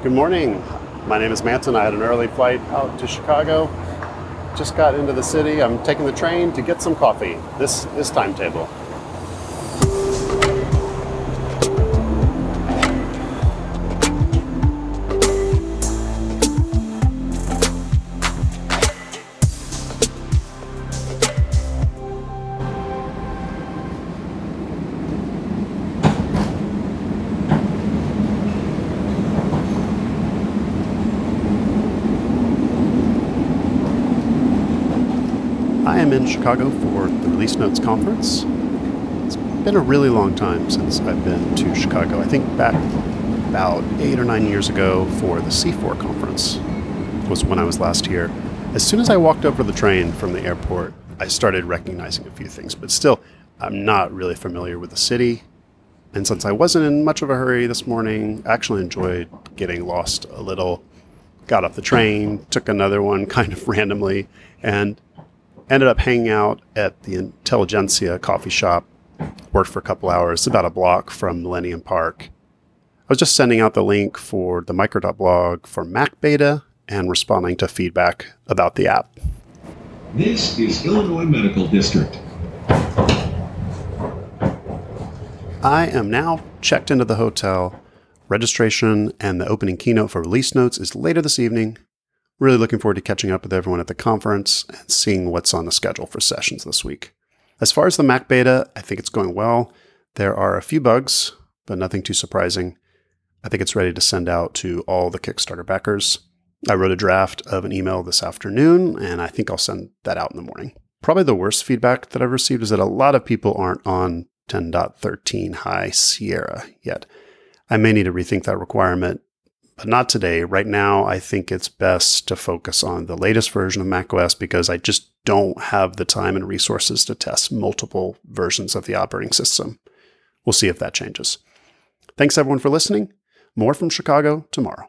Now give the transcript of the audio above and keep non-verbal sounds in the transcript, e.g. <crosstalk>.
Good morning. My name is Manton. I had an early flight out to Chicago. Just got into the city. I'm taking the train to get some coffee. This is timetable. I am in Chicago for the Release Notes conference. It's been a really long time since I've been to Chicago. I think back about eight or nine years ago for the C4 conference was when I was last here. As soon as I walked over the train from the airport, I started recognizing a few things, but still, I'm not really familiar with the city. And since I wasn't in much of a hurry this morning, I actually enjoyed getting lost a little. Got off the train, took another one <laughs> kind of randomly, and ended up hanging out at the Intelligentsia coffee shop. Worked for a couple hours, about a block from Millennium Park. I was just sending out the link for the Micro.blog for Mac Beta and responding to feedback about the app. This is Illinois Medical District. I am now checked into the hotel. Registration and the opening keynote for release notes is later this evening. Really looking forward to catching up with everyone at the conference and seeing what's on the schedule for sessions this week. As far as the Mac beta, I think it's going well. There are a few bugs, but nothing too surprising. I think it's ready to send out to all the Kickstarter backers. I wrote a draft of an email this afternoon, and I think I'll send that out in the morning. Probably the worst feedback that I've received is that a lot of people aren't on 10.13 High Sierra yet. I may need to rethink that requirement but not today. Right now, I think it's best to focus on the latest version of macOS because I just don't have the time and resources to test multiple versions of the operating system. We'll see if that changes. Thanks everyone for listening. More from Chicago tomorrow.